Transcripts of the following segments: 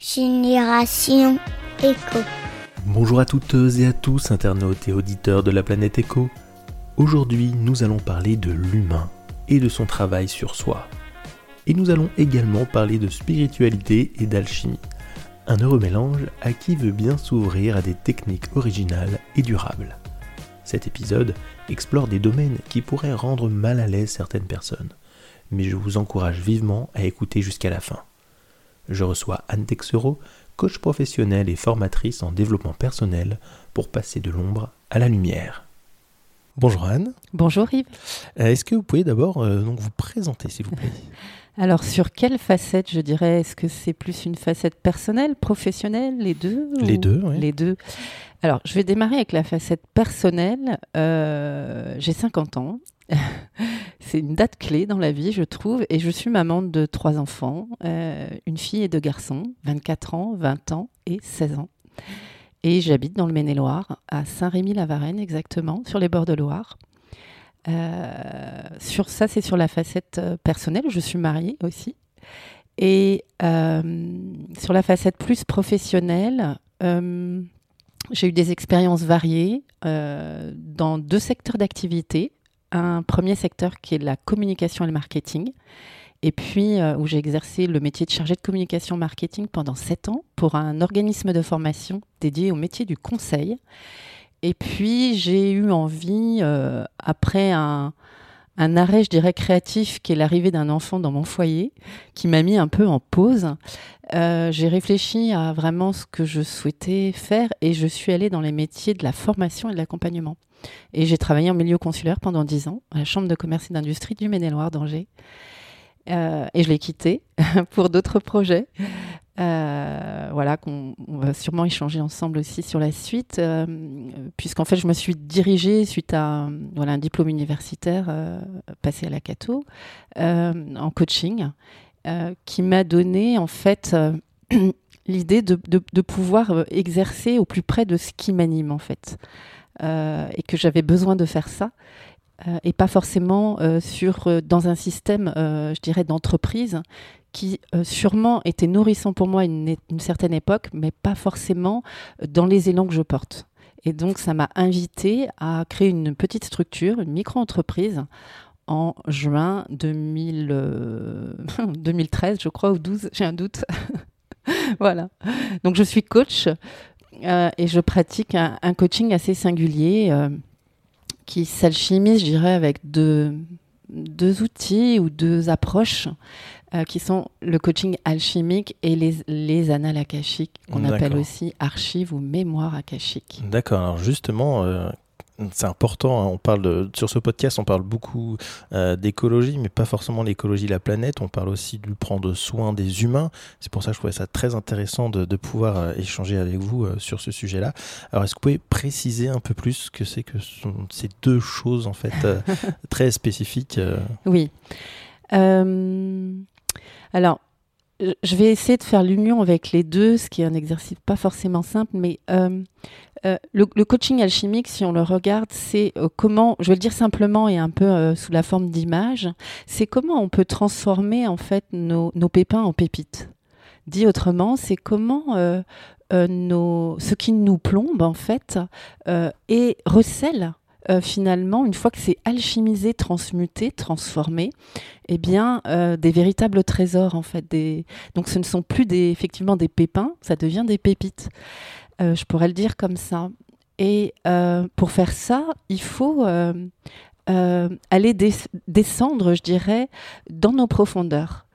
Génération Éco. Bonjour à toutes et à tous, internautes et auditeurs de la planète Éco. Aujourd'hui, nous allons parler de l'humain et de son travail sur soi. Et nous allons également parler de spiritualité et d'alchimie. Un heureux mélange à qui veut bien s'ouvrir à des techniques originales et durables. Cet épisode explore des domaines qui pourraient rendre mal à l'aise certaines personnes, mais je vous encourage vivement à écouter jusqu'à la fin je reçois Anne Texero, coach professionnelle et formatrice en développement personnel pour passer de l'ombre à la lumière. Bonjour Anne. Bonjour Yves. Euh, est-ce que vous pouvez d'abord euh, donc vous présenter s'il vous plaît? Alors sur quelle facette je dirais? Est-ce que c'est plus une facette personnelle, professionnelle, les deux Les deux, oui. Les deux. Alors je vais démarrer avec la facette personnelle. Euh, j'ai 50 ans c'est une date clé dans la vie, je trouve, et je suis maman de trois enfants, euh, une fille et deux garçons, 24 ans, 20 ans et 16 ans. Et j'habite dans le Maine-et-Loire, à Saint-Rémy-la-Varenne exactement, sur les bords de Loire. Euh, sur ça, c'est sur la facette euh, personnelle. Je suis mariée aussi. Et sur la facette plus professionnelle, j'ai eu des expériences variées dans deux secteurs d'activité un premier secteur qui est la communication et le marketing. Et puis, euh, où j'ai exercé le métier de chargé de communication marketing pendant sept ans pour un organisme de formation dédié au métier du conseil. Et puis, j'ai eu envie, euh, après un, un, arrêt, je dirais, créatif, qui est l'arrivée d'un enfant dans mon foyer, qui m'a mis un peu en pause, euh, j'ai réfléchi à vraiment ce que je souhaitais faire et je suis allée dans les métiers de la formation et de l'accompagnement. Et j'ai travaillé en milieu consulaire pendant dix ans à la Chambre de commerce et d'industrie du Maine-et-Loire d'Angers. Euh, et je l'ai quitté pour d'autres projets. Euh, voilà, qu'on va sûrement échanger ensemble aussi sur la suite, euh, puisqu'en fait, je me suis dirigée suite à voilà, un diplôme universitaire passé à la Cato en coaching, qui m'a donné en fait l'idée de, de, de, pouvoir exercer au plus près de ce qui m'anime en fait. Euh, et que j'avais besoin de faire ça. Euh, et pas forcément euh, sur, dans un système, je dirais, d'entreprise qui sûrement était nourrissant pour moi une, une, certaine époque, mais pas forcément dans les élans que je porte. Et donc, ça m'a invité à créer une petite structure, une micro-entreprise, en juin 2000, 2013, je crois, ou 12, j'ai un doute. voilà. Donc, je suis coach euh, et je pratique un, coaching assez singulier euh, qui s'alchimise, je dirais, avec deux, deux outils ou deux approches euh, qui sont le coaching alchimique et les, les annales akashiques, qu'on appelle aussi archives ou mémoires akashiques. D'accord, alors justement, c'est important. Hein. On parle de, sur ce podcast, on parle beaucoup euh, d'écologie, mais pas forcément l'écologie de la planète. On parle aussi de prendre soin des humains. C'est pour ça que je trouvais ça très intéressant de, de pouvoir euh, échanger avec vous euh, sur ce sujet-là. Alors, est-ce que vous pouvez préciser un peu plus ce que c'est que sont ces deux choses en fait très spécifiques Oui. alors, je vais essayer de faire l'union avec les deux, ce qui est un exercice pas forcément simple, mais euh, euh, le, coaching alchimique, si on le regarde, c'est euh, comment, je vais le dire simplement et un peu sous la forme d'image, c'est comment on peut transformer en fait nos, pépins en pépites. Dit autrement, c'est comment nos, ce qui nous plombe en fait et recèle euh, finalement, une fois que c'est alchimisé, transmuté, transformé, eh bien, euh, des véritables trésors en fait. Donc, ce ne sont plus effectivement des pépins, ça devient des pépites. Euh, je pourrais le dire comme ça. Et pour faire ça, il faut aller descendre, je dirais, dans nos profondeurs.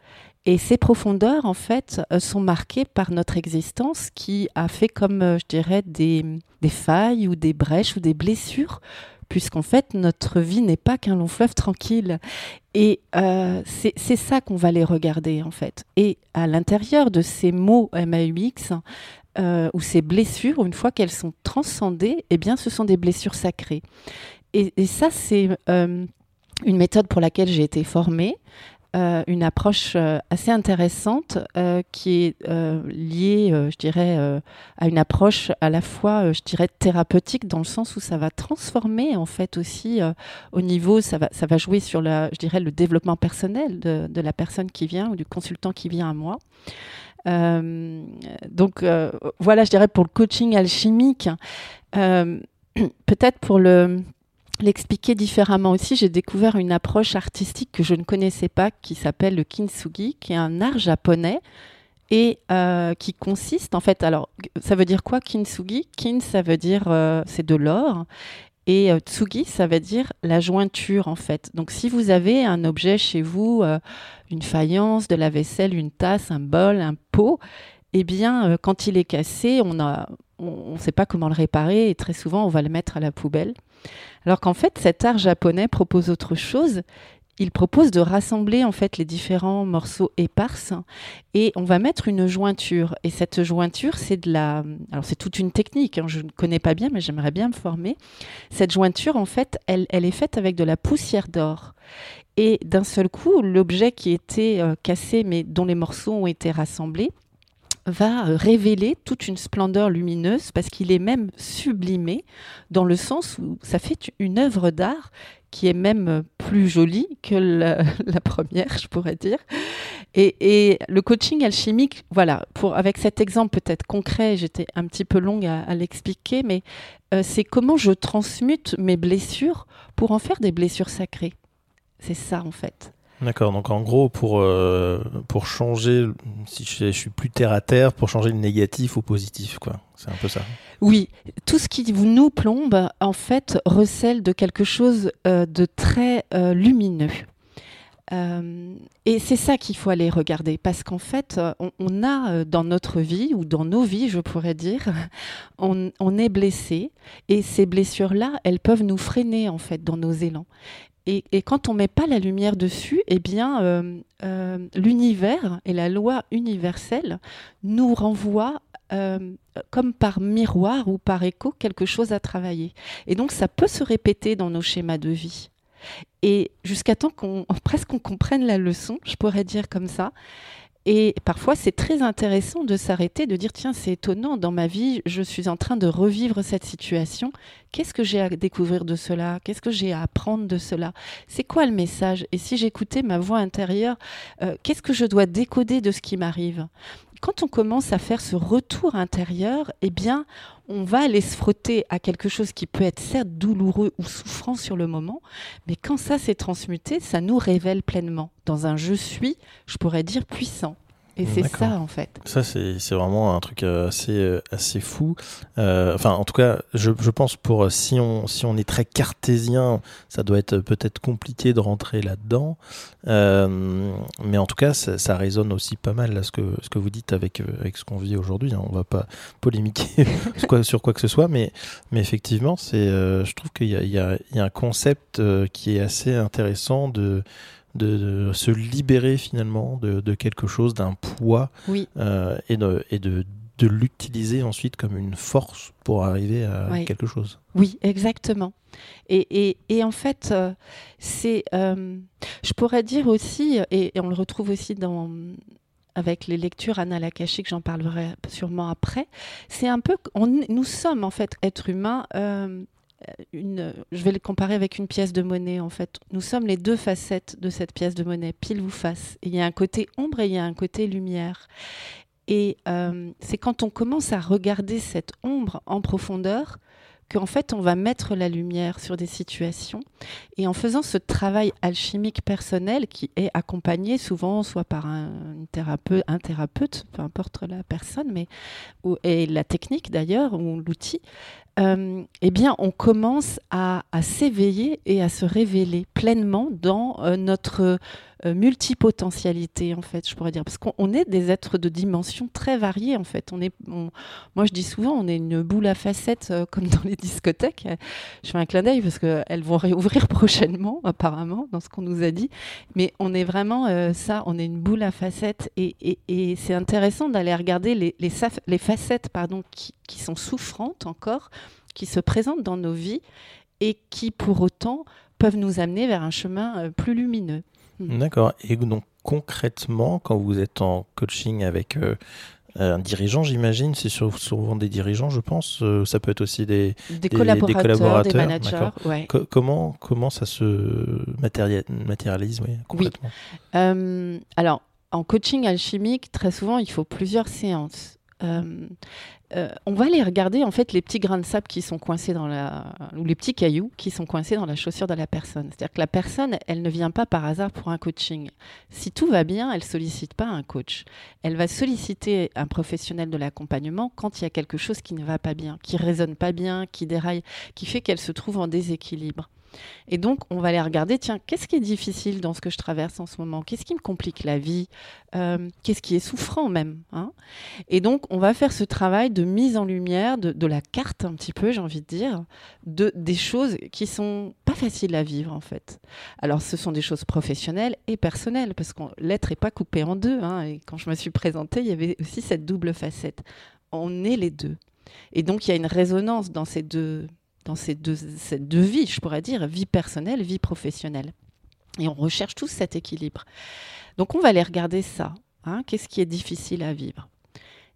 Et ces profondeurs, en fait, sont marquées par notre existence qui a fait comme, je dirais, des, failles ou des brèches ou des blessures puisqu'en fait, notre vie n'est pas qu'un long fleuve tranquille. Et euh, c'est ça qu'on va les regarder, en fait. Et à l'intérieur de ces mots MAUX, euh, ou ces blessures, une fois qu'elles sont transcendées, eh bien, ce sont des blessures sacrées. Et, ça, c'est euh, une méthode pour laquelle j'ai été formée. Euh, une approche euh, assez intéressante euh, qui est liée, je dirais, à une approche à la fois, je dirais, thérapeutique dans le sens où ça va transformer en fait aussi au niveau, ça va, ça va jouer sur la, je dirais, le développement personnel de, de la personne qui vient ou du consultant qui vient à moi. donc voilà, je dirais pour le coaching alchimique, peut-être pour le l'expliquer différemment aussi, j'ai découvert une approche artistique que je ne connaissais pas qui s'appelle le kintsugi, qui est un art japonais et euh, qui consiste en fait, alors ça veut dire quoi kintsugi? Kin ça veut dire euh, c'est de l'or et euh, tsugi ça veut dire la jointure en fait. Donc si vous avez un objet chez vous, une faïence, de la vaisselle, une tasse, un bol, un pot, eh bien quand il est cassé, on a on ne sait pas comment le réparer et très souvent on va le mettre à la poubelle. Alors qu'en fait, cet art japonais propose autre chose. Il propose de rassembler en fait les différents morceaux éparses et on va mettre une jointure. Et cette jointure, c'est de la. Alors c'est toute une technique. Hein, je ne connais pas bien, mais j'aimerais bien me former. Cette jointure, en fait, elle, est faite avec de la poussière d'or. Et d'un seul coup, l'objet qui était euh, cassé, mais dont les morceaux ont été rassemblés, va euh, révéler toute une splendeur lumineuse parce qu'il est même sublimé dans le sens où ça fait une œuvre d'art qui est même plus jolie que la, première, je pourrais dire. Et, le coaching alchimique, voilà, pour, avec cet exemple peut-être concret, j'étais un petit peu longue à, l'expliquer, mais euh, c'est comment je transmute mes blessures pour en faire des blessures sacrées. C'est ça en fait. D'accord, donc en gros, pour, euh, pour changer, si je, suis plus terre à terre, pour changer le négatif au positif, quoi. C'est un peu ça. Oui, tout ce qui nous plombe, en fait, recèle de quelque chose euh, de très euh, lumineux. et c'est ça qu'il faut aller regarder, parce qu'en fait, on, a dans notre vie, ou dans nos vies, je pourrais dire, on, on est blessé, et ces blessures-là, elles peuvent nous freiner, en fait, dans nos élans. Et, quand on met pas la lumière dessus, eh bien, euh, euh, l'univers et la loi universelle nous renvoient euh, comme par miroir ou par écho quelque chose à travailler. Et donc, ça peut se répéter dans nos schémas de vie. Et jusqu'à temps qu'on presque qu'on comprenne la leçon, je pourrais dire comme ça. Et parfois, c'est très intéressant de s'arrêter, de dire, tiens, c'est étonnant, dans ma vie, je suis en train de revivre cette situation. Qu'est-ce que j'ai à découvrir de cela? Qu'est-ce que j'ai à apprendre de cela? C'est quoi le message? Et si j'écoutais ma voix intérieure, euh, qu'est-ce que je dois décoder de ce qui m'arrive? Quand on commence à faire ce retour intérieur, eh bien, on va aller se frotter à quelque chose qui peut être certes douloureux ou souffrant sur le moment, mais quand ça s'est transmuté, ça nous révèle pleinement dans un je suis, je pourrais dire puissant. Et c'est ça en fait. Ça c'est vraiment un truc euh, assez euh, assez fou. Euh, enfin en tout cas je, je pense pour si on si on est très cartésien ça doit être peut-être compliqué de rentrer là-dedans. mais en tout cas ça, ça, résonne aussi pas mal là ce que ce que vous dites avec avec ce qu'on vit aujourd'hui. Hein. On va pas polémiquer sur, quoi, sur quoi que ce soit mais mais effectivement c'est je trouve qu'il y y, y a un concept qui est assez intéressant de de, se libérer finalement de, quelque chose, d'un poids, euh, et de, et de, de l'utiliser ensuite comme une force pour arriver à quelque chose. Oui, exactement. Et, et, et en fait, euh, c'est, euh, je pourrais dire aussi, et, on le retrouve aussi dans avec les lectures que j'en parlerai sûrement après, c'est un peu, on, nous sommes en fait êtres humains une, je vais le comparer avec une pièce de monnaie en fait. Nous sommes les deux facettes de cette pièce de monnaie, pile ou face. il y a un côté ombre et il y a un côté lumière. Et euh, c'est quand on commence à regarder cette ombre en profondeur qu'en fait on va mettre la lumière sur des situations. Et en faisant ce travail alchimique personnel qui est accompagné souvent soit par un, thérapeute, un thérapeute, peu importe la personne, mais et la technique d'ailleurs ou l'outil, euh, eh bien, on commence à, s'éveiller et à se révéler pleinement dans euh, notre euh, multipotentialité, en fait, je pourrais dire. Parce qu'on est des êtres de dimensions très variées, en fait. On est, moi, je dis souvent, on est une boule à facettes, comme dans les discothèques. Je fais un clin d'œil parce qu'elles vont réouvrir prochainement, apparemment, dans ce qu'on nous a dit. Mais on est vraiment ça, on est une boule à facettes. Et, c'est intéressant d'aller regarder les, les, facettes pardon, qui, qui sont souffrantes encore qui se présentent dans nos vies et qui pour autant peuvent nous amener vers un chemin euh, plus lumineux. Mm. D'accord. Et donc concrètement, quand vous êtes en coaching avec euh, un dirigeant, j'imagine, c'est souvent des dirigeants, je pense. Euh, ça peut être aussi des, des, collaborateurs, des, managers. comment, comment ça se matérialise oui, concrètement? Oui. alors, en coaching alchimique, très souvent, il faut plusieurs séances. Euh, euh, on va aller regarder en fait les petits grains de sable qui sont coincés dans la ou les petits cailloux qui sont coincés dans la chaussure de la personne. C'est-à-dire que la personne, elle ne vient pas par hasard pour un coaching. Si tout va bien, elle sollicite pas un coach. Elle va solliciter un professionnel de l'accompagnement quand il y a quelque chose qui ne va pas bien, qui résonne pas bien, qui déraille, qui fait qu'elle se trouve en déséquilibre. Et donc, on va aller regarder, tiens, qu'est-ce qui est difficile dans ce que je traverse en ce moment? Qu'est-ce qui me complique la vie? Euh, Qu'est-ce qui est souffrant même hein? Et donc, on va faire ce travail de mise en lumière de, la carte, un petit peu, j'ai envie de dire, de, des choses qui sont pas faciles à vivre, en fait. Alors, ce sont des choses professionnelles et personnelles, parce que l'être n'est pas coupé en deux. Hein, et quand je me suis présentée, il y avait aussi cette double facette. On est les deux. Et donc, il y a une résonance dans ces deux dans ces deux, ces deux vies, je pourrais dire, vie personnelle, vie professionnelle. Et on recherche tous cet équilibre. Donc on va aller regarder ça. Hein, Qu'est-ce qui est difficile à vivre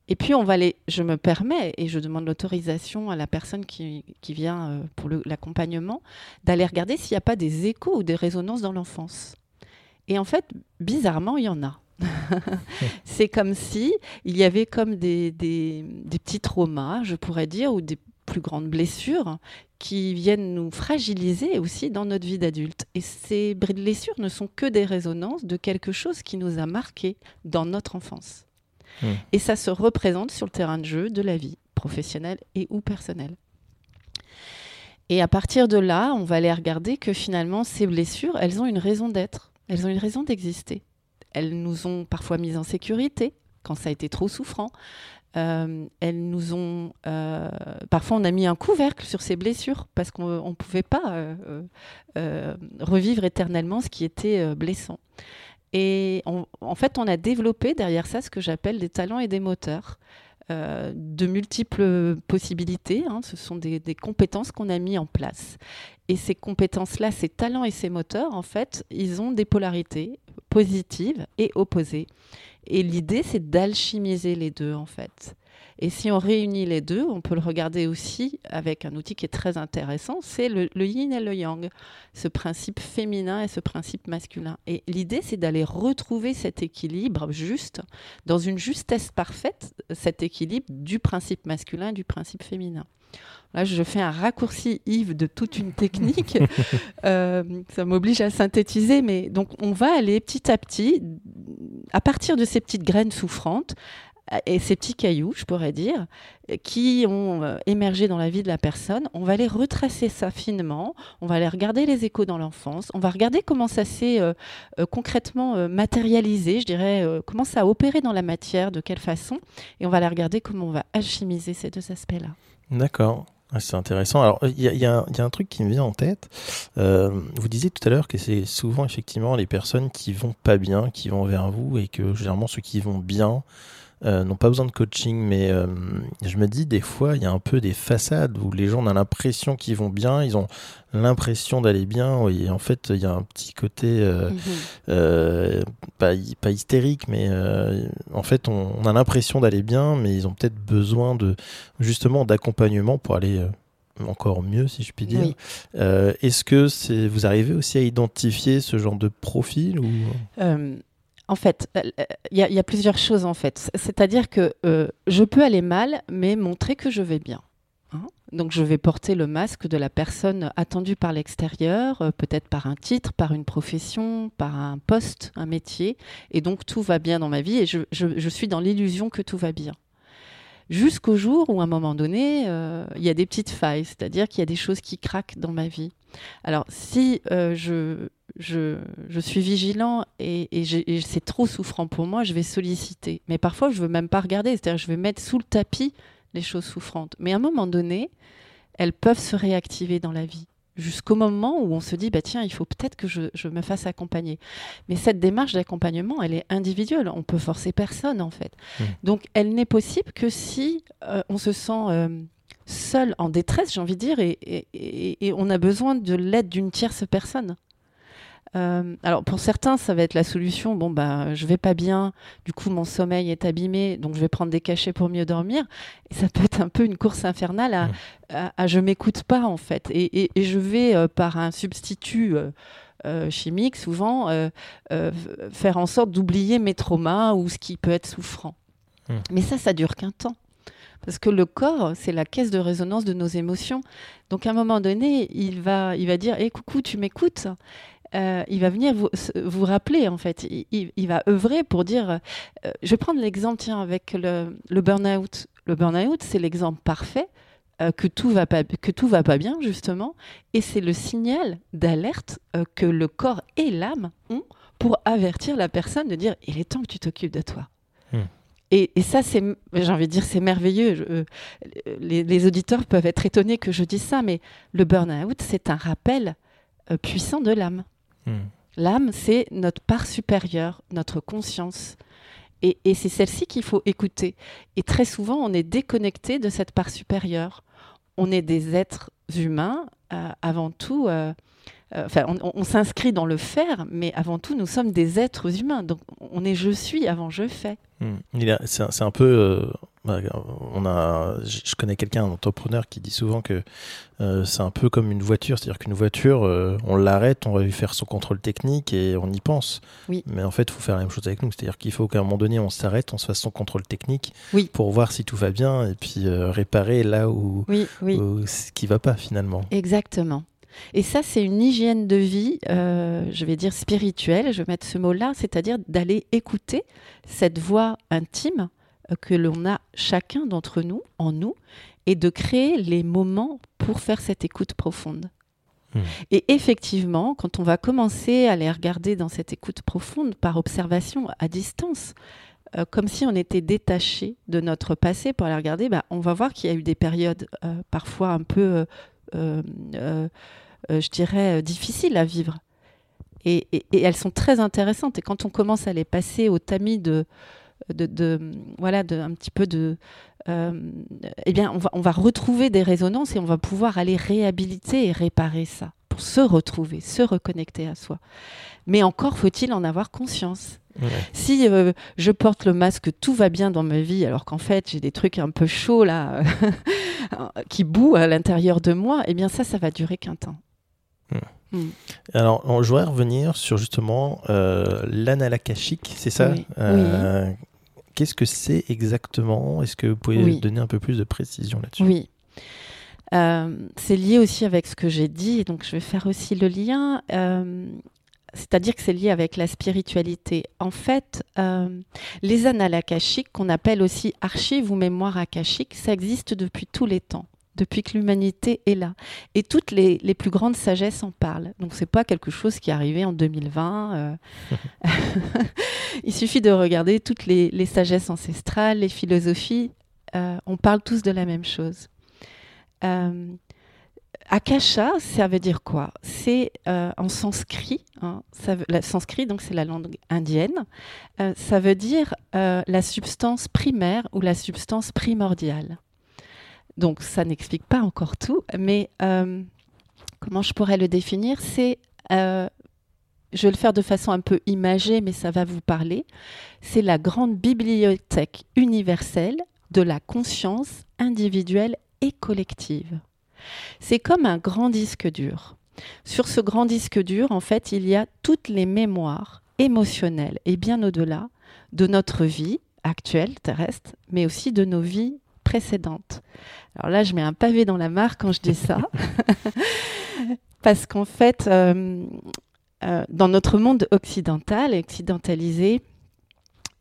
Et puis on va aller, je me permets, et je demande l'autorisation à la personne qui, qui vient euh, pour l'accompagnement, d'aller regarder s'il n'y a pas des échos ou des résonances dans l'enfance. Et en fait, bizarrement, il y en a. c'est comme si il y avait comme des, des, des, petits traumas, je pourrais dire, ou des plus grandes blessures qui viennent nous fragiliser aussi dans notre vie d'adulte. Et ces blessures ne sont que des résonances de quelque chose qui nous a marqué dans notre enfance. Hmm. Et ça se représente sur le terrain de jeu de la vie professionnelle et ou personnelle. Et à partir de là, on va aller regarder que finalement, ces blessures, elles ont une raison d'être, elles ont une raison d'exister. Elles nous ont parfois mis en sécurité quand ça a été trop souffrant. Euh, elles nous ont. Euh, parfois, on a mis un couvercle sur ces blessures parce qu'on ne pouvait pas euh, revivre éternellement ce qui était blessant. Et en fait, on a développé derrière ça ce que j'appelle des talents et des moteurs. de multiples possibilités. Hein. ce sont des, des compétences qu'on a mis en place. Et ces compétences-là, ces talents et ces moteurs, en fait, ils ont des polarités positives et opposées. Et l'idée, c'est d'alchimiser les deux, en fait. Et si on réunit les deux, on peut le regarder aussi avec un outil qui est très intéressant, c'est le, yin et le yang, ce principe féminin et ce principe masculin. Et l'idée, c'est d'aller retrouver cet équilibre juste, dans une justesse parfaite, cet équilibre du principe masculin et du principe féminin. Là, je fais un raccourci Yves de toute une technique. Euh, ça m'oblige à synthétiser, mais donc on va aller petit à petit, à partir de ces petites graines souffrantes euh, et ces petits cailloux, je pourrais dire, qui ont euh, émergé dans la vie de la personne, on va aller retracer ça finement, on va aller regarder les échos dans l'enfance, on va regarder comment ça s'est concrètement matérialisé, je dirais, comment ça a opéré dans la matière, de quelle façon, et on va aller regarder comment on va alchimiser ces deux aspects-là. D'accord. Ah, c'est intéressant. Alors, il y a, un truc qui me vient en tête. Euh, vous disiez tout à l'heure que c'est souvent effectivement les personnes qui vont pas bien, qui vont vers vous, et que généralement ceux qui vont bien euh, n'ont pas besoin de coaching, mais euh, je me dis des fois il y a un peu des façades où les gens ont l'impression qu'ils vont bien, ils ont l'impression d'aller bien, et en fait il y a un petit côté euh, mhm. pas, pas, hystérique, mais en fait on, a l'impression d'aller bien, mais ils ont peut-être besoin de justement d'accompagnement pour aller encore mieux, si je puis dire. Est-ce que c'est, vous arrivez aussi à identifier ce genre de profil ou? En fait, il euh, y, a plusieurs choses en fait. C'est-à-dire que euh, je peux aller mal, mais montrer que je vais bien. Hein. Donc je vais porter le masque de la personne attendue par l'extérieur, euh, peut-être par un titre, par une profession, par un poste, un métier, et donc tout va bien dans ma vie et je suis dans l'illusion que tout va bien jusqu'au jour où, à un moment donné, euh, il y a des petites failles, c'est-à-dire qu'il y a des choses qui craquent dans ma vie. Alors, si euh, je, je, suis vigilant et, et, c'est trop souffrant pour moi, je vais solliciter. Mais parfois, je ne veux même pas regarder, c'est-à-dire je vais mettre sous le tapis les choses souffrantes. Mais à un moment donné, elles peuvent se réactiver dans la vie jusqu'au moment où on se dit, bah, tiens, il faut peut-être que je, me fasse accompagner. Mais cette démarche d'accompagnement, elle est individuelle. On peut forcer personne, en fait. Mmh. Donc, elle n'est possible que si euh, on se sent euh, seul, en détresse, j'ai envie de dire, et, on a besoin de l'aide d'une tierce personne. Euh, alors pour certains, ça va être la solution. Bon, bah, je vais pas bien, du coup mon sommeil est abîmé, donc je vais prendre des cachets pour mieux dormir. Et ça peut être un peu une course infernale à, mmh. à, je m'écoute pas en fait, et, et, je vais euh, par un substitut. Euh, chimique, souvent, faire en sorte d'oublier mes traumas ou ce qui peut être souffrant. Mmh. Mais ça, ça dure qu'un temps. Parce que le corps, c'est la caisse de résonance de nos émotions. Donc à un moment donné, il va, il va dire "Eh coucou, tu m'écoutes? Euh, il va venir vous, vous, rappeler, en fait. Il, va œuvrer pour dire. Euh, je vais prendre l'exemple, tiens, avec le, le burn-out. Le burn-out, c'est l'exemple parfait euh, que tout va pas que tout va pas bien justement, et c'est le signal d'alerte que le corps et l'âme ont pour avertir la personne de dire il est temps que tu t'occupes de toi. Hmm. Et, ça, c'est, j'ai envie de dire, c'est merveilleux. les, auditeurs peuvent être étonnés que je dise ça, mais le burn-out, c'est un rappel puissant de l'âme. Hmm. L'âme, c'est notre part supérieure, notre conscience. Et, c'est celle-ci qu'il faut écouter. Et très souvent, on est déconnecté de cette part supérieure. On est des êtres humains, euh, avant tout. Euh, enfin, on, s'inscrit dans le faire, mais avant tout, nous sommes des êtres humains. Donc, on est je suis avant je fais. Hmm. C'est un peu on a, je connais quelqu'un, un entrepreneur, qui dit souvent que euh, c'est un peu comme une voiture, c'est-à-dire qu'une voiture, euh, on l'arrête, on va lui faire son contrôle technique et on y pense. Oui. Mais en fait, il faut faire la même chose avec nous, c'est-à-dire qu'il faut qu'à un moment donné, on s'arrête, on se fasse son contrôle technique pour voir si tout va bien et puis euh, réparer là où, ce qui va pas finalement. Exactement. Et ça, c'est une hygiène de vie, je vais dire spirituelle, je vais mettre ce mot-là, c'est-à-dire d'aller écouter cette voix intime que l'on a chacun d'entre nous, en nous, et de créer les moments pour faire cette écoute profonde. Hmm. Et effectivement, quand on va commencer à les regarder dans cette écoute profonde par observation à distance, euh, comme si on était détaché de notre passé pour les regarder, bah, on va voir qu'il y a eu des périodes euh, parfois un peu, euh, je dirais, difficiles à vivre. et, elles sont très intéressantes. Et quand on commence à les passer au tamis de, de, voilà, de, un petit peu de, euh, eh bien, on va, on va retrouver des résonances et on va pouvoir aller réhabiliter et réparer ça pour se retrouver, se reconnecter à soi. Mais encore faut-il en avoir conscience. Si euh, je porte le masque, tout va bien dans ma vie, alors qu'en fait j'ai des trucs un peu chauds là, qui bouent à l'intérieur de moi, eh bien ça, ça va durer qu'un temps. Hmm. Alors, je voudrais revenir sur justement euh, l'analakashique, c'est ça? Euh, Qu'est-ce que c'est exactement? Est-ce que vous pouvez donner un peu plus de précision là-dessus? Oui. Euh, c'est lié aussi avec ce que j'ai dit, donc je vais faire aussi le lien. Euh, c'est-à-dire que c'est lié avec la spiritualité. En fait, euh, les annales akashiques, qu'on appelle aussi archives ou mémoires akashiques, ça existe depuis tous les temps depuis que l'humanité est là. Et toutes les, plus grandes sagesses en parlent. Donc c'est pas quelque chose qui est arrivé en 2020. Euh. Il suffit de regarder toutes les, sagesses ancestrales, les philosophies. Euh, on parle tous de la même chose. Euh, Akasha, ça veut dire quoi? C'est en sanskrit. Hein, sanskrit, donc c'est la langue indienne. ça veut dire la substance primaire ou la substance primordiale. Donc ça n'explique pas encore tout, mais euh, comment je pourrais le définir? C'est, euh, je vais le faire de façon un peu imagée, mais ça va vous parler. C'est la grande bibliothèque universelle de la conscience individuelle et collective. C'est comme un grand disque dur. Sur ce grand disque dur, en fait, il y a toutes les mémoires émotionnelles et bien au-delà de notre vie actuelle terrestre, mais aussi de nos vies précédentes. Alors là, je mets un pavé dans la mare quand je dis ça, parce qu'en fait, euh, euh, dans notre monde occidental, occidentalisé,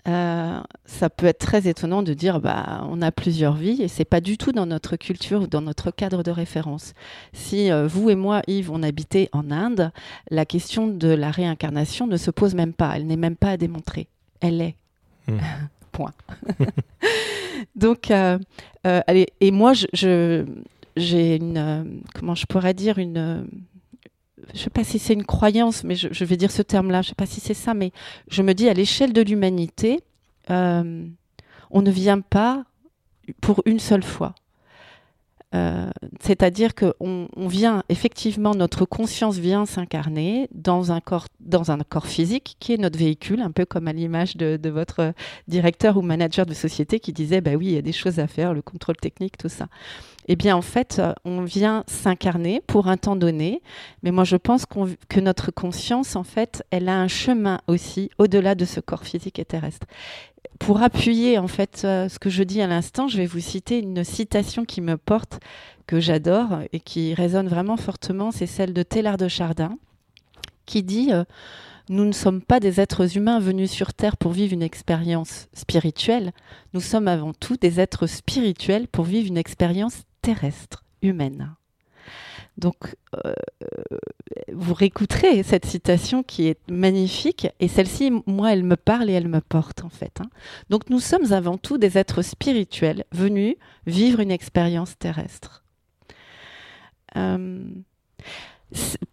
euh, ça peut être très étonnant de dire bah on a plusieurs vies et c'est pas du tout dans notre culture ou dans notre cadre de référence. Si vous et moi Yves on habitait en Inde, la question de la réincarnation ne se pose même pas, elle n'est même pas à démontrer. Elle est. Hmm. Donc, euh, euh, allez, et moi, je, j'ai une, euh, comment je pourrais dire, une, je sais pas si c'est une croyance, mais je, vais dire ce terme-là, je sais pas si c'est ça, mais je me dis à l'échelle de l'humanité, on ne vient pas pour une seule fois. Euh, c'est-à-dire qu'on on vient, effectivement, notre conscience vient s'incarner dans un corps, dans un corps physique qui est notre véhicule, un peu comme à l'image de, votre directeur ou manager de société qui disait, bah oui, il y a des choses à faire, le contrôle technique, tout ça. Eh bien, en fait, on vient s'incarner pour un temps donné, mais moi, je pense que notre conscience, en fait, elle a un chemin aussi au-delà de ce corps physique et terrestre pour appuyer en fait euh, ce que je dis à l'instant, je vais vous citer une citation qui me porte, que j'adore et qui résonne vraiment fortement. C'est celle de Taylor de Chardin, qui dit euh, Nous ne sommes pas des êtres humains venus sur Terre pour vivre une expérience spirituelle. Nous sommes avant tout des êtres spirituels pour vivre une expérience terrestre, humaine. Donc, euh, vous réécouterez cette citation qui est magnifique, et celle-ci, moi, elle me parle et elle me porte, en fait. Hein. Donc, nous sommes avant tout des êtres spirituels venus vivre une expérience terrestre. Euh,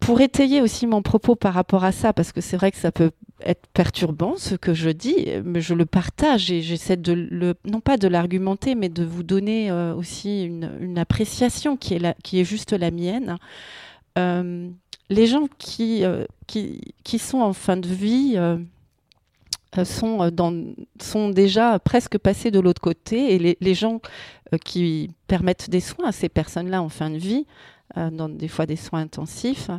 pour étayer aussi mon propos par rapport à ça, parce que c'est vrai que ça peut être perturbant ce que je dis, mais je le partage et j'essaie de le, non pas de l'argumenter, mais de vous donner euh, aussi une, appréciation qui est, la, qui est juste la mienne. Euh, les gens qui, euh, qui, qui, sont en fin de vie sont, dans, sont déjà presque passés de l'autre côté et les, les gens qui permettent des soins à ces personnes-là en fin de vie, dans des fois des soins intensifs,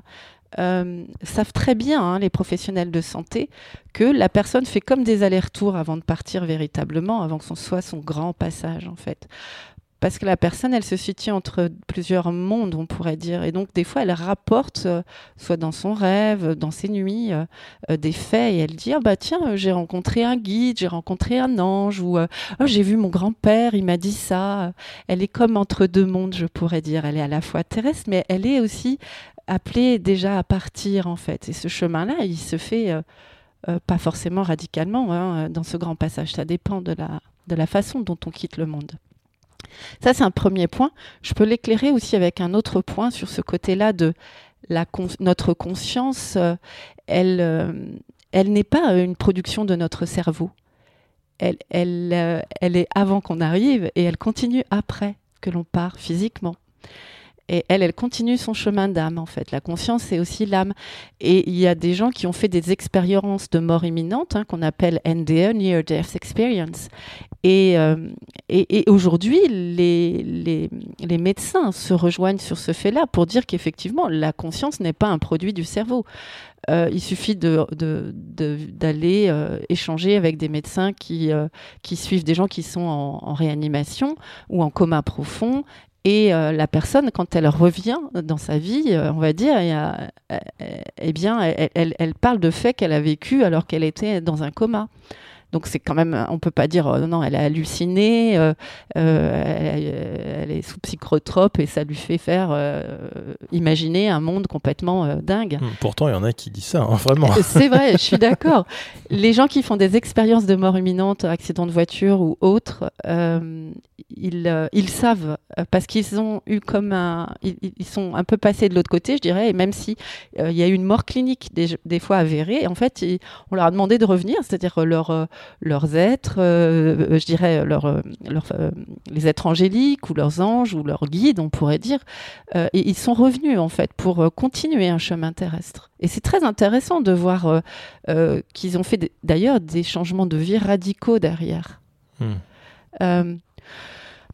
euh, savent très bien, hein, les professionnels de santé, que la personne fait comme des allers-retours avant de partir véritablement, avant que ce soit son grand passage en fait. Parce que la personne, elle se situe entre plusieurs mondes, on pourrait dire. Et donc, des fois, elle rapporte, euh, soit dans son rêve, dans ses nuits, euh, des faits. Et elle dit ah, bah, Tiens, j'ai rencontré un guide, j'ai rencontré un ange, ou oh, j'ai vu mon grand-père, il m'a dit ça. Elle est comme entre deux mondes, je pourrais dire. Elle est à la fois terrestre, mais elle est aussi appelé déjà à partir en fait. Et ce chemin-là, il se fait euh, euh, pas forcément radicalement hein, dans ce grand passage. Ça dépend de la, façon dont on quitte le monde. Ça, c'est un premier point. Je peux l'éclairer aussi avec un autre point sur ce côté-là de notre conscience. Euh, elle, elle n'est pas une production de notre cerveau. Elle, elle, elle est avant qu'on arrive et elle continue après que l'on part physiquement. Et elle, elle continue son chemin d'âme, en fait. La conscience, c'est aussi l'âme. Et il y a des gens qui ont fait des expériences de mort imminente, hein, qu'on appelle NDE, Near Death Experience. Et, euh, et, aujourd'hui, les, les, les, médecins se rejoignent sur ce fait-là pour dire qu'effectivement, la conscience n'est pas un produit du cerveau. Euh, il suffit d'aller de, de, euh, échanger avec des médecins qui, qui suivent des gens qui sont en réanimation ou en coma profond et euh, la personne, quand elle revient dans sa vie, euh, on va dire, eh bien, elle, elle, parle de faits qu'elle a vécu alors qu'elle était dans un coma. Donc c'est quand même, on peut pas dire euh, non, elle a halluciné, euh, euh, elle, est sous psychotrope et ça lui fait faire imaginer un monde complètement dingue. Hum, pourtant, il y en a qui disent ça, hein, vraiment. C'est vrai, je suis d'accord. Les gens qui font des expériences de mort imminente, accident de voiture ou autre, ils, ils, savent parce qu'ils ont eu comme un, ils, sont un peu passés de l'autre côté, je dirais, et même si il y a eu une mort clinique des, des fois avérée, en fait, on leur a demandé de revenir, c'est-à-dire leur leurs êtres, euh, euh, je dirais leur, euh, les êtres angéliques ou leurs anges ou leurs guides, on pourrait dire, et ils sont revenus en fait pour continuer un chemin terrestre. Et c'est très intéressant de voir qu'ils ont fait d'ailleurs des changements de vie radicaux derrière. Hmm.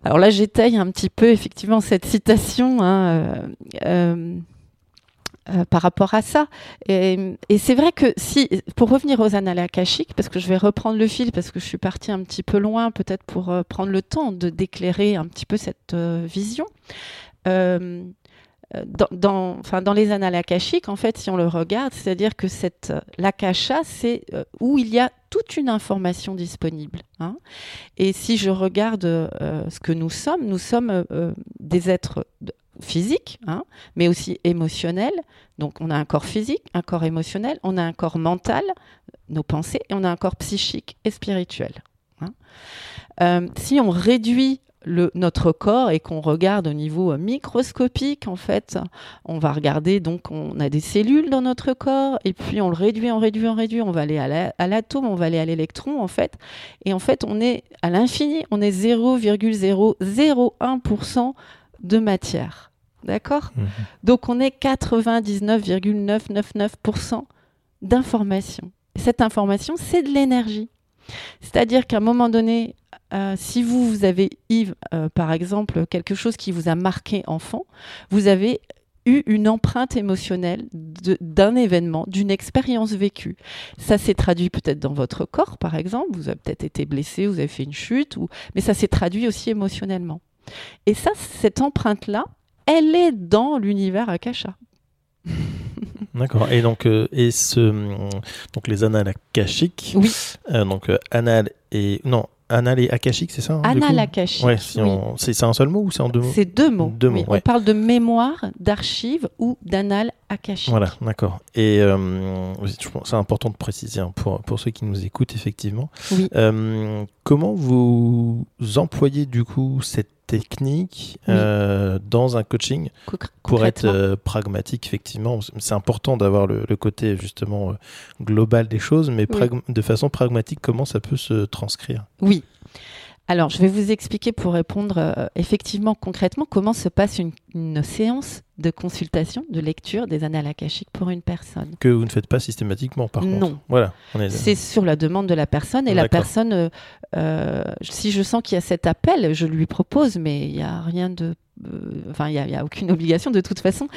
alors là, j'étaye un petit peu effectivement cette citation. Hein, euh, par rapport à ça. Et, c'est vrai que si, pour revenir aux annales akashiques, parce que je vais reprendre le fil, parce que je suis partie un petit peu loin, peut-être pour euh, prendre le temps de d'éclairer un petit peu cette euh, vision. dans, dans les annales akashiques, en fait, si on le regarde, c'est-à-dire que cette l'akasha, c'est où il y a toute une information disponible. Hein. Et si je regarde ce que nous sommes, nous sommes des êtres physique, hein, mais aussi émotionnel. Donc on a un corps physique, un corps émotionnel, on a un corps mental, nos pensées, et on a un corps psychique et spirituel. Hein. Euh, si on réduit le, notre corps et qu'on regarde au niveau microscopique, en fait, on va regarder, donc on a des cellules dans notre corps, et puis on le réduit, on réduit, on réduit, on va aller à l'atome, on va aller à l'électron, en fait, et en fait, on est à l'infini, on est 0,001% de matière. D'accord Mhm. Donc on est 99,999% d'information. Et Cette information, c'est de l'énergie. C'est-à-dire qu'à un moment donné, euh, si vous, vous avez eu, euh, par exemple, quelque chose qui vous a marqué enfant, vous avez eu une empreinte émotionnelle d'un événement, d'une expérience vécue. Ça s'est traduit peut-être dans votre corps, par exemple. Vous avez peut-être été blessé, vous avez fait une chute, ou... mais ça s'est traduit aussi émotionnellement. Et ça, cette empreinte-là, elle est dans l'univers Akasha. D'accord. Et donc, euh, et ce, hum, donc les annales akashiques. Oui. Euh, donc euh, anal et non, anal et akashique, c'est ça hein, Anal akashique. Ouais, si oui. on- c'est un seul mot ou c'est en deux mots? C'est deux mots. Deux oui. mots, ouais. On parle de mémoire, d'archives ou d'annales akashiques. Voilà, d'accord. Et euh, c'est important de préciser hein, pour, pour ceux qui nous écoutent, effectivement. Oui. Euh, comment vous employez du coup cette technique Oui. euh, dans un coaching Concr- pour être euh, pragmatique, effectivement C'est important d'avoir le, le côté justement euh, global des choses, mais Oui. de façon pragmatique, comment ça peut se transcrire? Oui. Alors, je vais vous expliquer pour répondre euh, effectivement concrètement comment se passe une, une séance de consultation, de lecture des annales akashiques pour une personne. Que vous ne faites pas systématiquement, par contre. Non. Voilà. C'est sur la demande de la personne et la personne, euh, euh, si je sens qu'il y a cet appel, je lui propose, mais il n'y a rien de. Enfin, il n'y a, il y a aucune obligation de toute façon.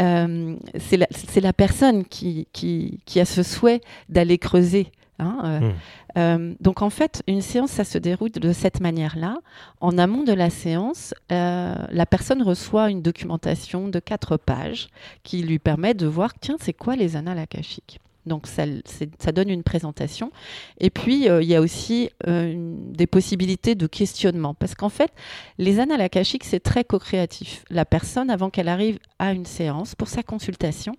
Euh, c'est la, la personne qui, qui, qui a ce souhait d'aller creuser. Hein, euh, Mm. euh, donc en fait, une séance, ça se déroule de cette manière-là. En amont de la séance, euh, la personne reçoit une documentation de quatre pages qui lui permet de voir, tiens, c'est quoi les annales akashiques? Donc ça, donne une présentation. Et puis, euh, il y a aussi euh, des possibilités de questionnement. Parce qu'en fait, les annales akashiques, c'est très co-créatif. La personne, avant qu'elle arrive à une séance pour sa consultation,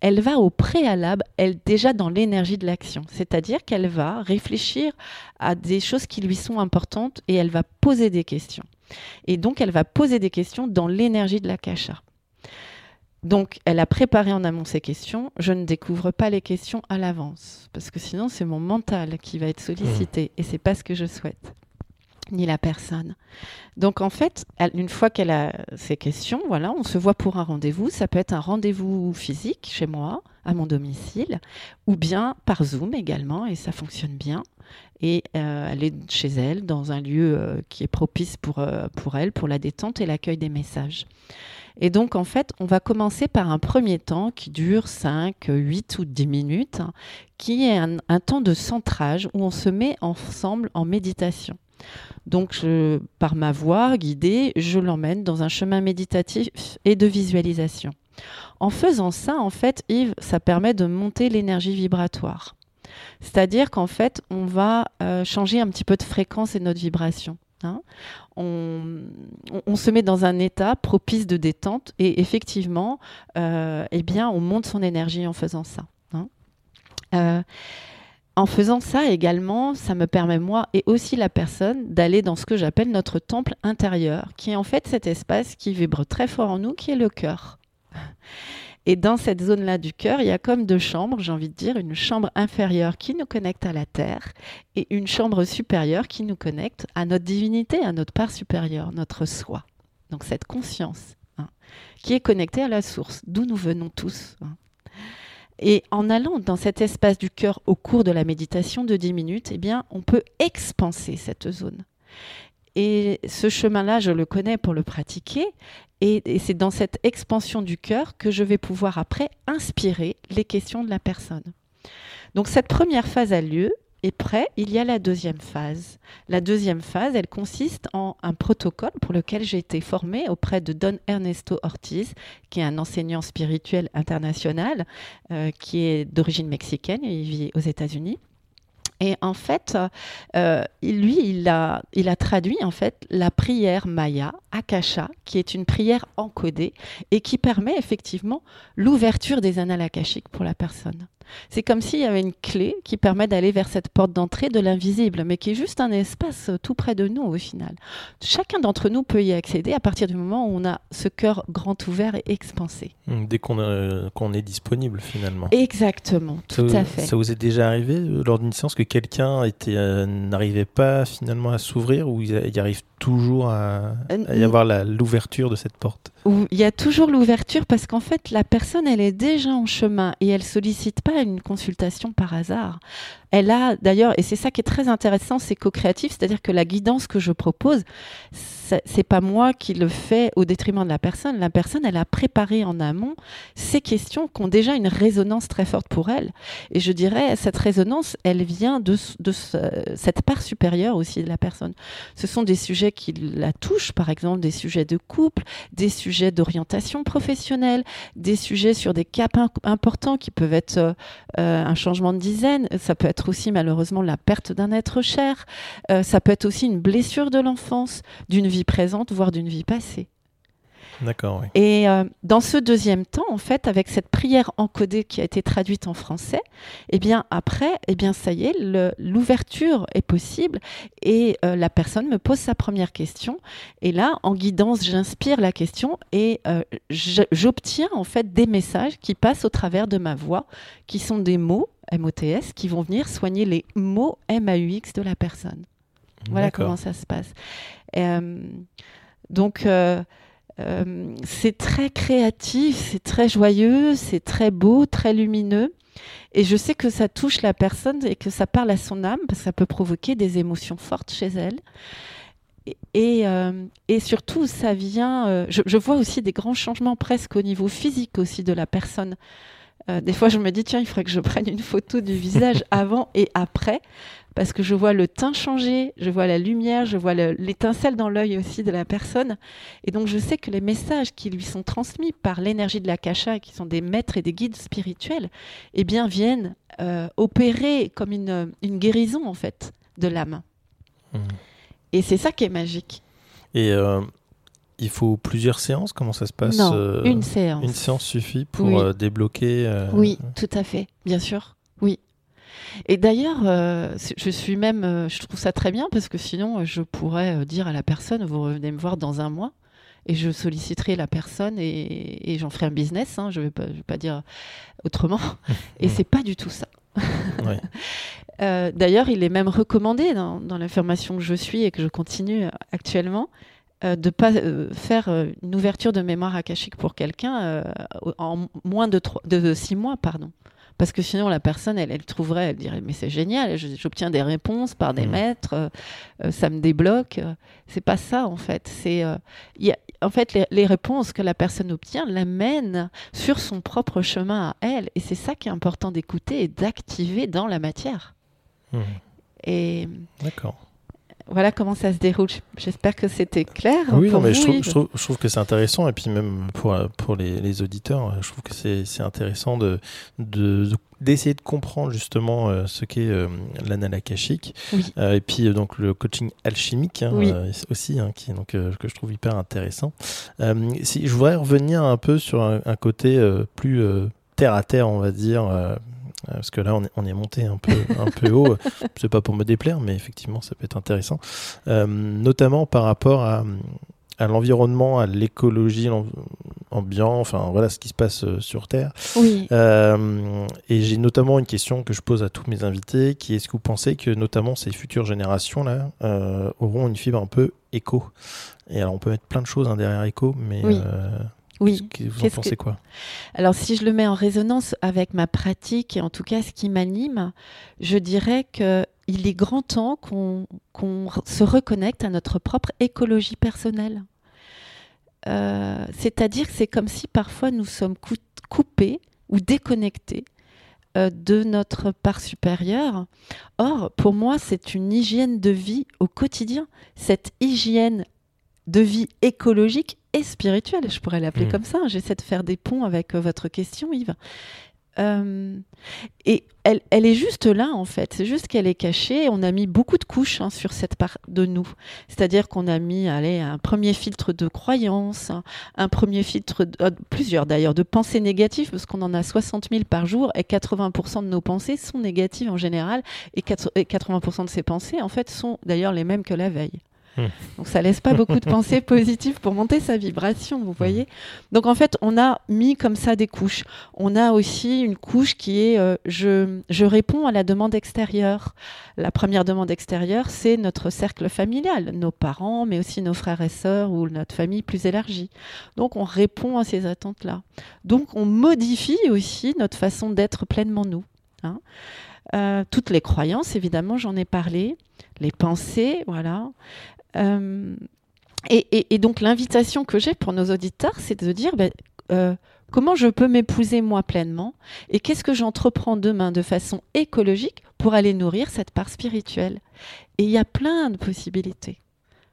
elle va au préalable, elle déjà dans l'énergie de l'action. C'est-à-dire qu'elle va réfléchir à des choses qui lui sont importantes et elle va poser des questions. Et donc, elle va poser des questions dans l'énergie de l'akasha. Donc, elle a préparé en amont ses questions. Je ne découvre pas les questions à l'avance, parce que sinon, c'est mon mental qui va être sollicité, et c'est pas ce que je souhaite, ni la personne. Donc, en fait, elle- une fois qu'elle a ces questions, voilà, on se voit pour un rendez-vous. Ça peut être un rendez-vous physique chez moi, à mon domicile, ou bien par Zoom également, et ça fonctionne bien. Et euh, elle est chez elle, dans un lieu euh, qui est propice pour, euh, pour elle, pour la détente et l'accueil des messages. Et donc, en fait, on va commencer par un premier temps qui dure 5, 8 ou 10 minutes, qui est un, temps de centrage où on se met ensemble en méditation. Donc, par ma voix guidée, je l'emmène dans un chemin méditatif et de visualisation. En faisant ça, en fait, Yves, ça permet de monter l'énergie vibratoire. C'est-à-dire qu'en fait, on va euh, changer un petit peu de fréquence et notre vibration. On se met dans un état propice de détente et effectivement, euh, eh bien, on monte son énergie en faisant ça. hein. Euh, en faisant ça également, ça me permet moi et aussi la personne d'aller dans ce que j'appelle notre temple intérieur, qui est en fait cet espace qui vibre très fort en nous, qui est le cœur. Et dans cette zone-là du cœur, il y a comme deux chambres, j'ai envie de dire, une chambre inférieure qui nous connecte à la terre et une chambre supérieure qui nous connecte à notre divinité, à notre part supérieure, notre soi. Donc cette conscience hein, qui est connectée à la source, d'où nous venons tous. hein. Et en allant dans cet espace du cœur au cours de la méditation de 10 minutes, eh bien, on peut expanser cette zone. Et ce chemin-là, je le connais pour le pratiquer. Et, c'est dans cette expansion du cœur que je vais pouvoir après inspirer les questions de la personne. Donc cette première phase a lieu. Et prêt, il y a la deuxième phase. La deuxième phase, elle consiste en un protocole pour lequel j'ai été formée auprès de Don Ernesto Ortiz, qui est un enseignant spirituel international, euh, qui est d'origine mexicaine et vit aux États-Unis. Et en fait, euh, lui, il a, il a traduit en fait la prière Maya, Akasha, qui est une prière encodée et qui permet effectivement l'ouverture des annales akashiques pour la personne. C'est comme s'il y avait une clé qui permet d'aller vers cette porte d'entrée de l'invisible, mais qui est juste un espace euh, tout près de nous au final. Chacun d'entre nous peut y accéder à partir du moment où on a ce cœur grand ouvert et expansé. Mmh, dès qu'on euh, qu'on est disponible finalement. Exactement, tout ça, à fait. Ça vous est déjà arrivé euh, lors d'une séance que quelqu'un n'arrivait pas finalement à s'ouvrir ou il y arrive toujours à, à y avoir l'ouverture de cette porte? Il y a toujours l'ouverture parce qu'en fait la personne elle est déjà en chemin et elle sollicite pas une consultation par hasard. Elle a d'ailleurs, et c'est ça qui est très intéressant, c'est co-créatif, c'est-à-dire que la guidance que je propose, c'est pas moi qui le fais au détriment de la personne. La personne, elle a préparé en amont ces questions qui ont déjà une résonance très forte pour elle. Et je dirais, cette résonance, elle vient de, cette part supérieure aussi de la personne. Ce sont des sujets qui la touchent, par exemple, des sujets de couple, des sujets d'orientation professionnelle, des sujets sur des caps importants qui peuvent être euh, un changement de dizaine, ça peut être aussi malheureusement la perte d'un être cher, euh, ça peut être aussi une blessure de l'enfance, d'une vie présente, voire d'une vie passée. D'accord. Oui. Et euh, dans ce deuxième temps, en fait, avec cette prière encodée qui a été traduite en français, eh bien après, eh bien ça y est, l'ouverture est possible et euh, la personne me pose sa première question. Et là, en guidance, j'inspire la question et euh, j'obtiens en fait des messages qui passent au travers de ma voix, qui sont des mots MOTS qui vont venir soigner les mots MAUX de la personne. Voilà comment ça se passe. Donc, euh, euh, c'est très créatif, c'est très joyeux, c'est très beau, très lumineux. Et je sais que ça touche la personne et que ça parle à son âme parce que ça peut provoquer des émotions fortes chez elle. Et, et, surtout, ça vient. Je, je, vois aussi des grands changements presque au niveau physique aussi de la personne. des fois, je me dis tiens, il faudrait que je prenne une photo du visage avant et après parce que je vois le teint changer, je vois la lumière, je vois l'étincelle dans l'œil aussi de la personne. Et donc je sais que les messages qui lui sont transmis par l'énergie de la kasha, qui sont des maîtres et des guides spirituels, eh bien viennent euh, opérer comme une, une, guérison en fait de l'âme. Mmh. Et c'est ça qui est magique. Et euh, il faut plusieurs séances? Comment ça se passe Non, euh, une séance. Une séance suffit pour débloquer Oui, tout à fait, bien sûr. Oui. Et d'ailleurs, euh, je suis même, euh, je trouve ça très bien parce que sinon, euh, je pourrais dire à la personne, vous revenez me voir dans un mois et je solliciterai la personne et, j'en ferai un business. Hein, je ne vais, vais, pas dire autrement. et c'est pas du tout ça. D'ailleurs, il est même recommandé dans, dans que je suis et que je continue actuellement de ne pas faire une ouverture de mémoire akashique pour quelqu'un en moins de, de six mois. pardon. Parce que sinon, la personne, elle, elle trouverait, elle dirait, mais c'est génial, j'obtiens des réponses par des mmh. maîtres, euh, euh, ça me débloque. C'est pas ça, en fait. C'est, euh, en fait, les, réponses que la personne obtient l'amènent sur son propre chemin à elle. Et c'est ça qui est important d'écouter et d'activer dans la matière. Mmh. Et D'accord voilà comment ça se déroule. J'espère que c'était clair. Oui, pour mais vous, je, trouve, je, trouve, que c'est intéressant. Et puis même pour, pour les, les auditeurs, je trouve que c'est intéressant de, d'essayer de, comprendre justement euh, ce qu'est euh, l'anal akashique. Euh, et puis donc le coaching alchimique hein, aussi, hein, qui, donc, que je trouve hyper intéressant. si, je voudrais revenir un peu sur un, un côté plus terre à terre, on va dire euh, parce que là, on est, monté un peu, un peu haut. C'est pas pour me déplaire, mais effectivement, ça peut être intéressant. Euh, notamment par rapport à, à l'environnement, à l'écologie ambiante, enfin voilà ce qui se passe euh, sur Terre. Oui. et j'ai notamment une question que je pose à tous mes invités, qui est est-ce que vous pensez que notamment ces futures générations là auront une fibre un peu éco? Et alors on peut mettre plein de choses hein, derrière éco, mais oui. Vous en pensez quoi Alors, si je le mets en résonance avec ma pratique et en tout cas ce qui m'anime, je dirais qu'il est grand temps qu'on se reconnecte à notre propre écologie personnelle. Euh, c'est-à-dire que c'est comme si parfois nous sommes coupés ou déconnectés euh, de notre part supérieure. Or, pour moi, c'est une hygiène de vie au quotidien. Cette hygiène de vie écologique et spirituelle, je pourrais l'appeler mmh. comme ça. J'essaie de faire des ponts avec euh, votre question, Yves. Euh, et elle, elle, est juste là, en fait. C'est juste qu'elle est cachée. On a mis beaucoup de couches hein, sur cette part de nous. C'est-à-dire qu'on a mis allez, un premier filtre de croyance, un premier filtre, de, euh, plusieurs d'ailleurs, de pensées négatives, parce qu'on en a 60 000 par jour, et 80% de nos pensées sont négatives en général, et 80% de ces pensées, en fait, sont d'ailleurs les mêmes que la veille. Hmm. Donc ça laisse pas beaucoup de pensées positives pour monter sa vibration, vous voyez. Hmm. Donc en fait, on a mis comme ça des couches. On a aussi une couche qui est euh, je, je réponds à la demande extérieure. La première demande extérieure, c'est notre cercle familial, nos parents, mais aussi nos frères et sœurs ou notre famille plus élargie. Donc on répond à ces attentes-là. Donc on modifie aussi notre façon d'être pleinement nous. Hein. Euh, toutes les croyances, évidemment, j'en ai parlé, les pensées, voilà. Euh, et, donc l'invitation que j'ai pour nos auditeurs, c'est de dire ben, euh, comment je peux m'épouser moi pleinement et qu'est-ce que j'entreprends demain de façon écologique pour aller nourrir cette part spirituelle? Et il y a plein de possibilités.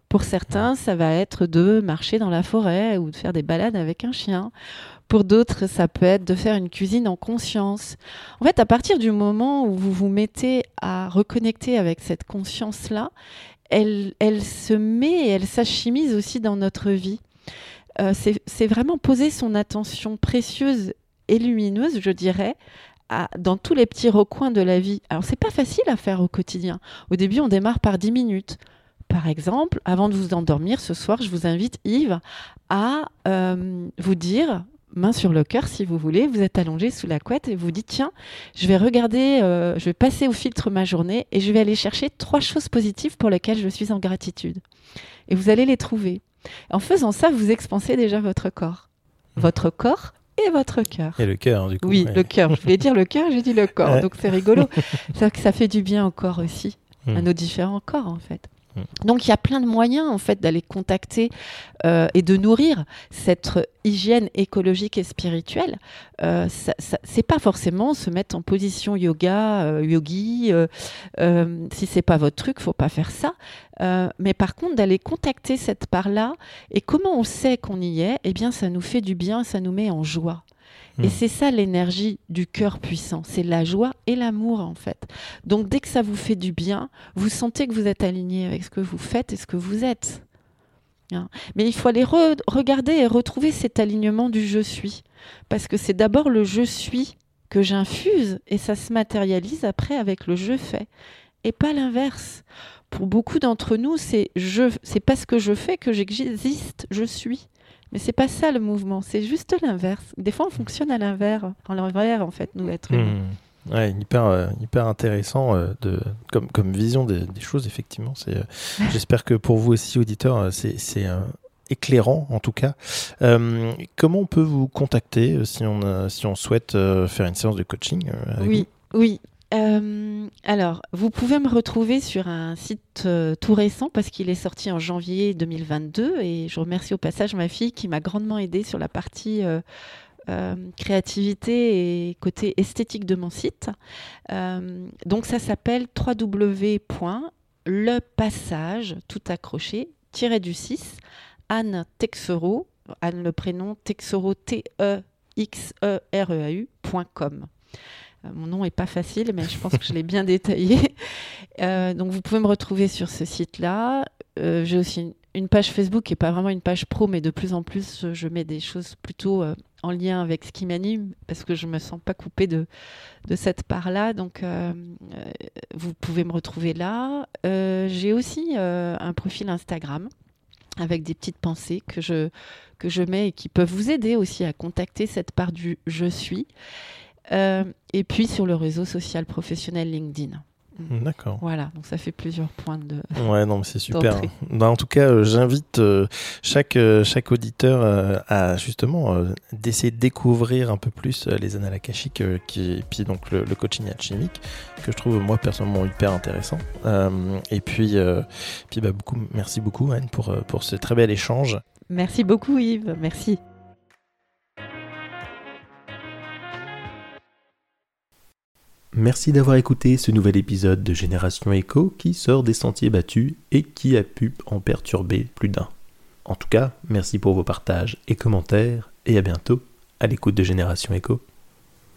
Pour certains, ça va être de marcher dans la forêt ou de faire des balades avec un chien. Pour d'autres, ça peut être de faire une cuisine en conscience. En fait, à partir du moment où vous vous mettez à reconnecter avec cette conscience-là, elle, se met et elle s'achimise aussi dans notre vie. Euh, c'est vraiment poser son attention précieuse et lumineuse, je dirais, dans tous les petits recoins de la vie. Alors, c'est pas facile à faire au quotidien. Au début, on démarre par 10 minutes. Par exemple, avant de vous endormir ce soir, je vous invite, Yves, à euh, vous dire main sur le cœur si vous voulez, vous êtes allongé sous la couette et vous dites tiens, je vais regarder, euh, je vais passer au filtre ma journée et je vais aller chercher trois choses positives pour lesquelles je suis en gratitude. Et vous allez les trouver. En faisant ça, vous expansez déjà votre corps. Mmh. Votre corps et votre cœur. Et le cœur, du coup. Oui, le cœur. Je voulais dire le cœur, j'ai dit le corps. Donc c'est rigolo. Ça fait du bien au corps aussi, mmh. à nos différents corps en fait. Mm. Donc il y a plein de moyens en fait d'aller contacter euh, et de nourrir cette hygiène écologique et spirituelle. Euh, c'est pas forcément se mettre en position yoga, euh, yogi. Euh, si c'est pas votre truc, faut pas faire ça. mais par contre d'aller contacter cette part-là et comment on sait qu'on y est, eh bien ça nous fait du bien, ça nous met en joie. Et hmm. c'est ça l'énergie du cœur puissant, c'est la joie et l'amour en fait. Donc dès que ça vous fait du bien, vous sentez que vous êtes aligné avec ce que vous faites et ce que vous êtes. Hein. Mais il faut aller regarder et retrouver cet alignement du je suis. Parce que c'est d'abord le je suis que j'infuse et ça se matérialise après avec le je fais. Et pas l'inverse. Pour beaucoup d'entre nous, c'est je, c'est parce que je fais que j'existe, je suis. Mais c'est pas ça le mouvement, c'est juste l'inverse. Des fois, on fonctionne à l'inverse, en l'envers, en fait, nous, êtres humains. Mmh. Ouais, hyper, euh, hyper intéressant euh, de, comme, comme vision des, choses, effectivement. C'est, euh, j'espère que pour vous aussi, auditeurs, c'est, c'est éclairant, en tout cas. comment on peut vous contacter si on, si on souhaite faire une séance de coaching Oui, oui. Euh, alors, vous pouvez me retrouver sur un site euh, tout récent parce qu'il est sorti en janvier 2022 et je remercie au passage ma fille qui m'a grandement aidé sur la partie euh, créativité et côté esthétique de mon site. donc ça s'appelle www.lepassage tout accroché du 6 Anne Texero, Anne le prénom Texero T E Euh, mon nom est pas facile, mais je pense que je l'ai bien détaillé. Euh, donc vous pouvez me retrouver sur ce site-là. Euh, j'ai aussi une, page Facebook qui n'est pas vraiment une page pro, mais de plus en plus, je mets des choses plutôt en lien avec ce qui m'anime, parce que je ne me sens pas coupée de, de cette part-là. Donc vous pouvez me retrouver là. j'ai aussi un profil Instagram avec des petites pensées que je, que je mets et qui peuvent vous aider aussi à contacter cette part du je suis. Euh, et puis sur le réseau social professionnel LinkedIn. Mm. D'accord. Voilà, donc ça fait plusieurs points de. Ouais, non, mais c'est super. Bah, en tout cas, euh, j'invite euh, chaque, chaque auditeur à justement d'essayer de découvrir un peu plus les annales akashiques qui, et puis donc le, coaching alchimique que je trouve moi personnellement hyper intéressant. et puis, puis bah, beaucoup, merci beaucoup Anne pour, pour ce très bel échange. Merci beaucoup Yves, merci. Merci d'avoir écouté ce nouvel épisode de Génération Echo qui sort des sentiers battus et qui a pu en perturber plus d'un. En tout cas, merci pour vos partages et commentaires et à bientôt à l'écoute de Génération Echo.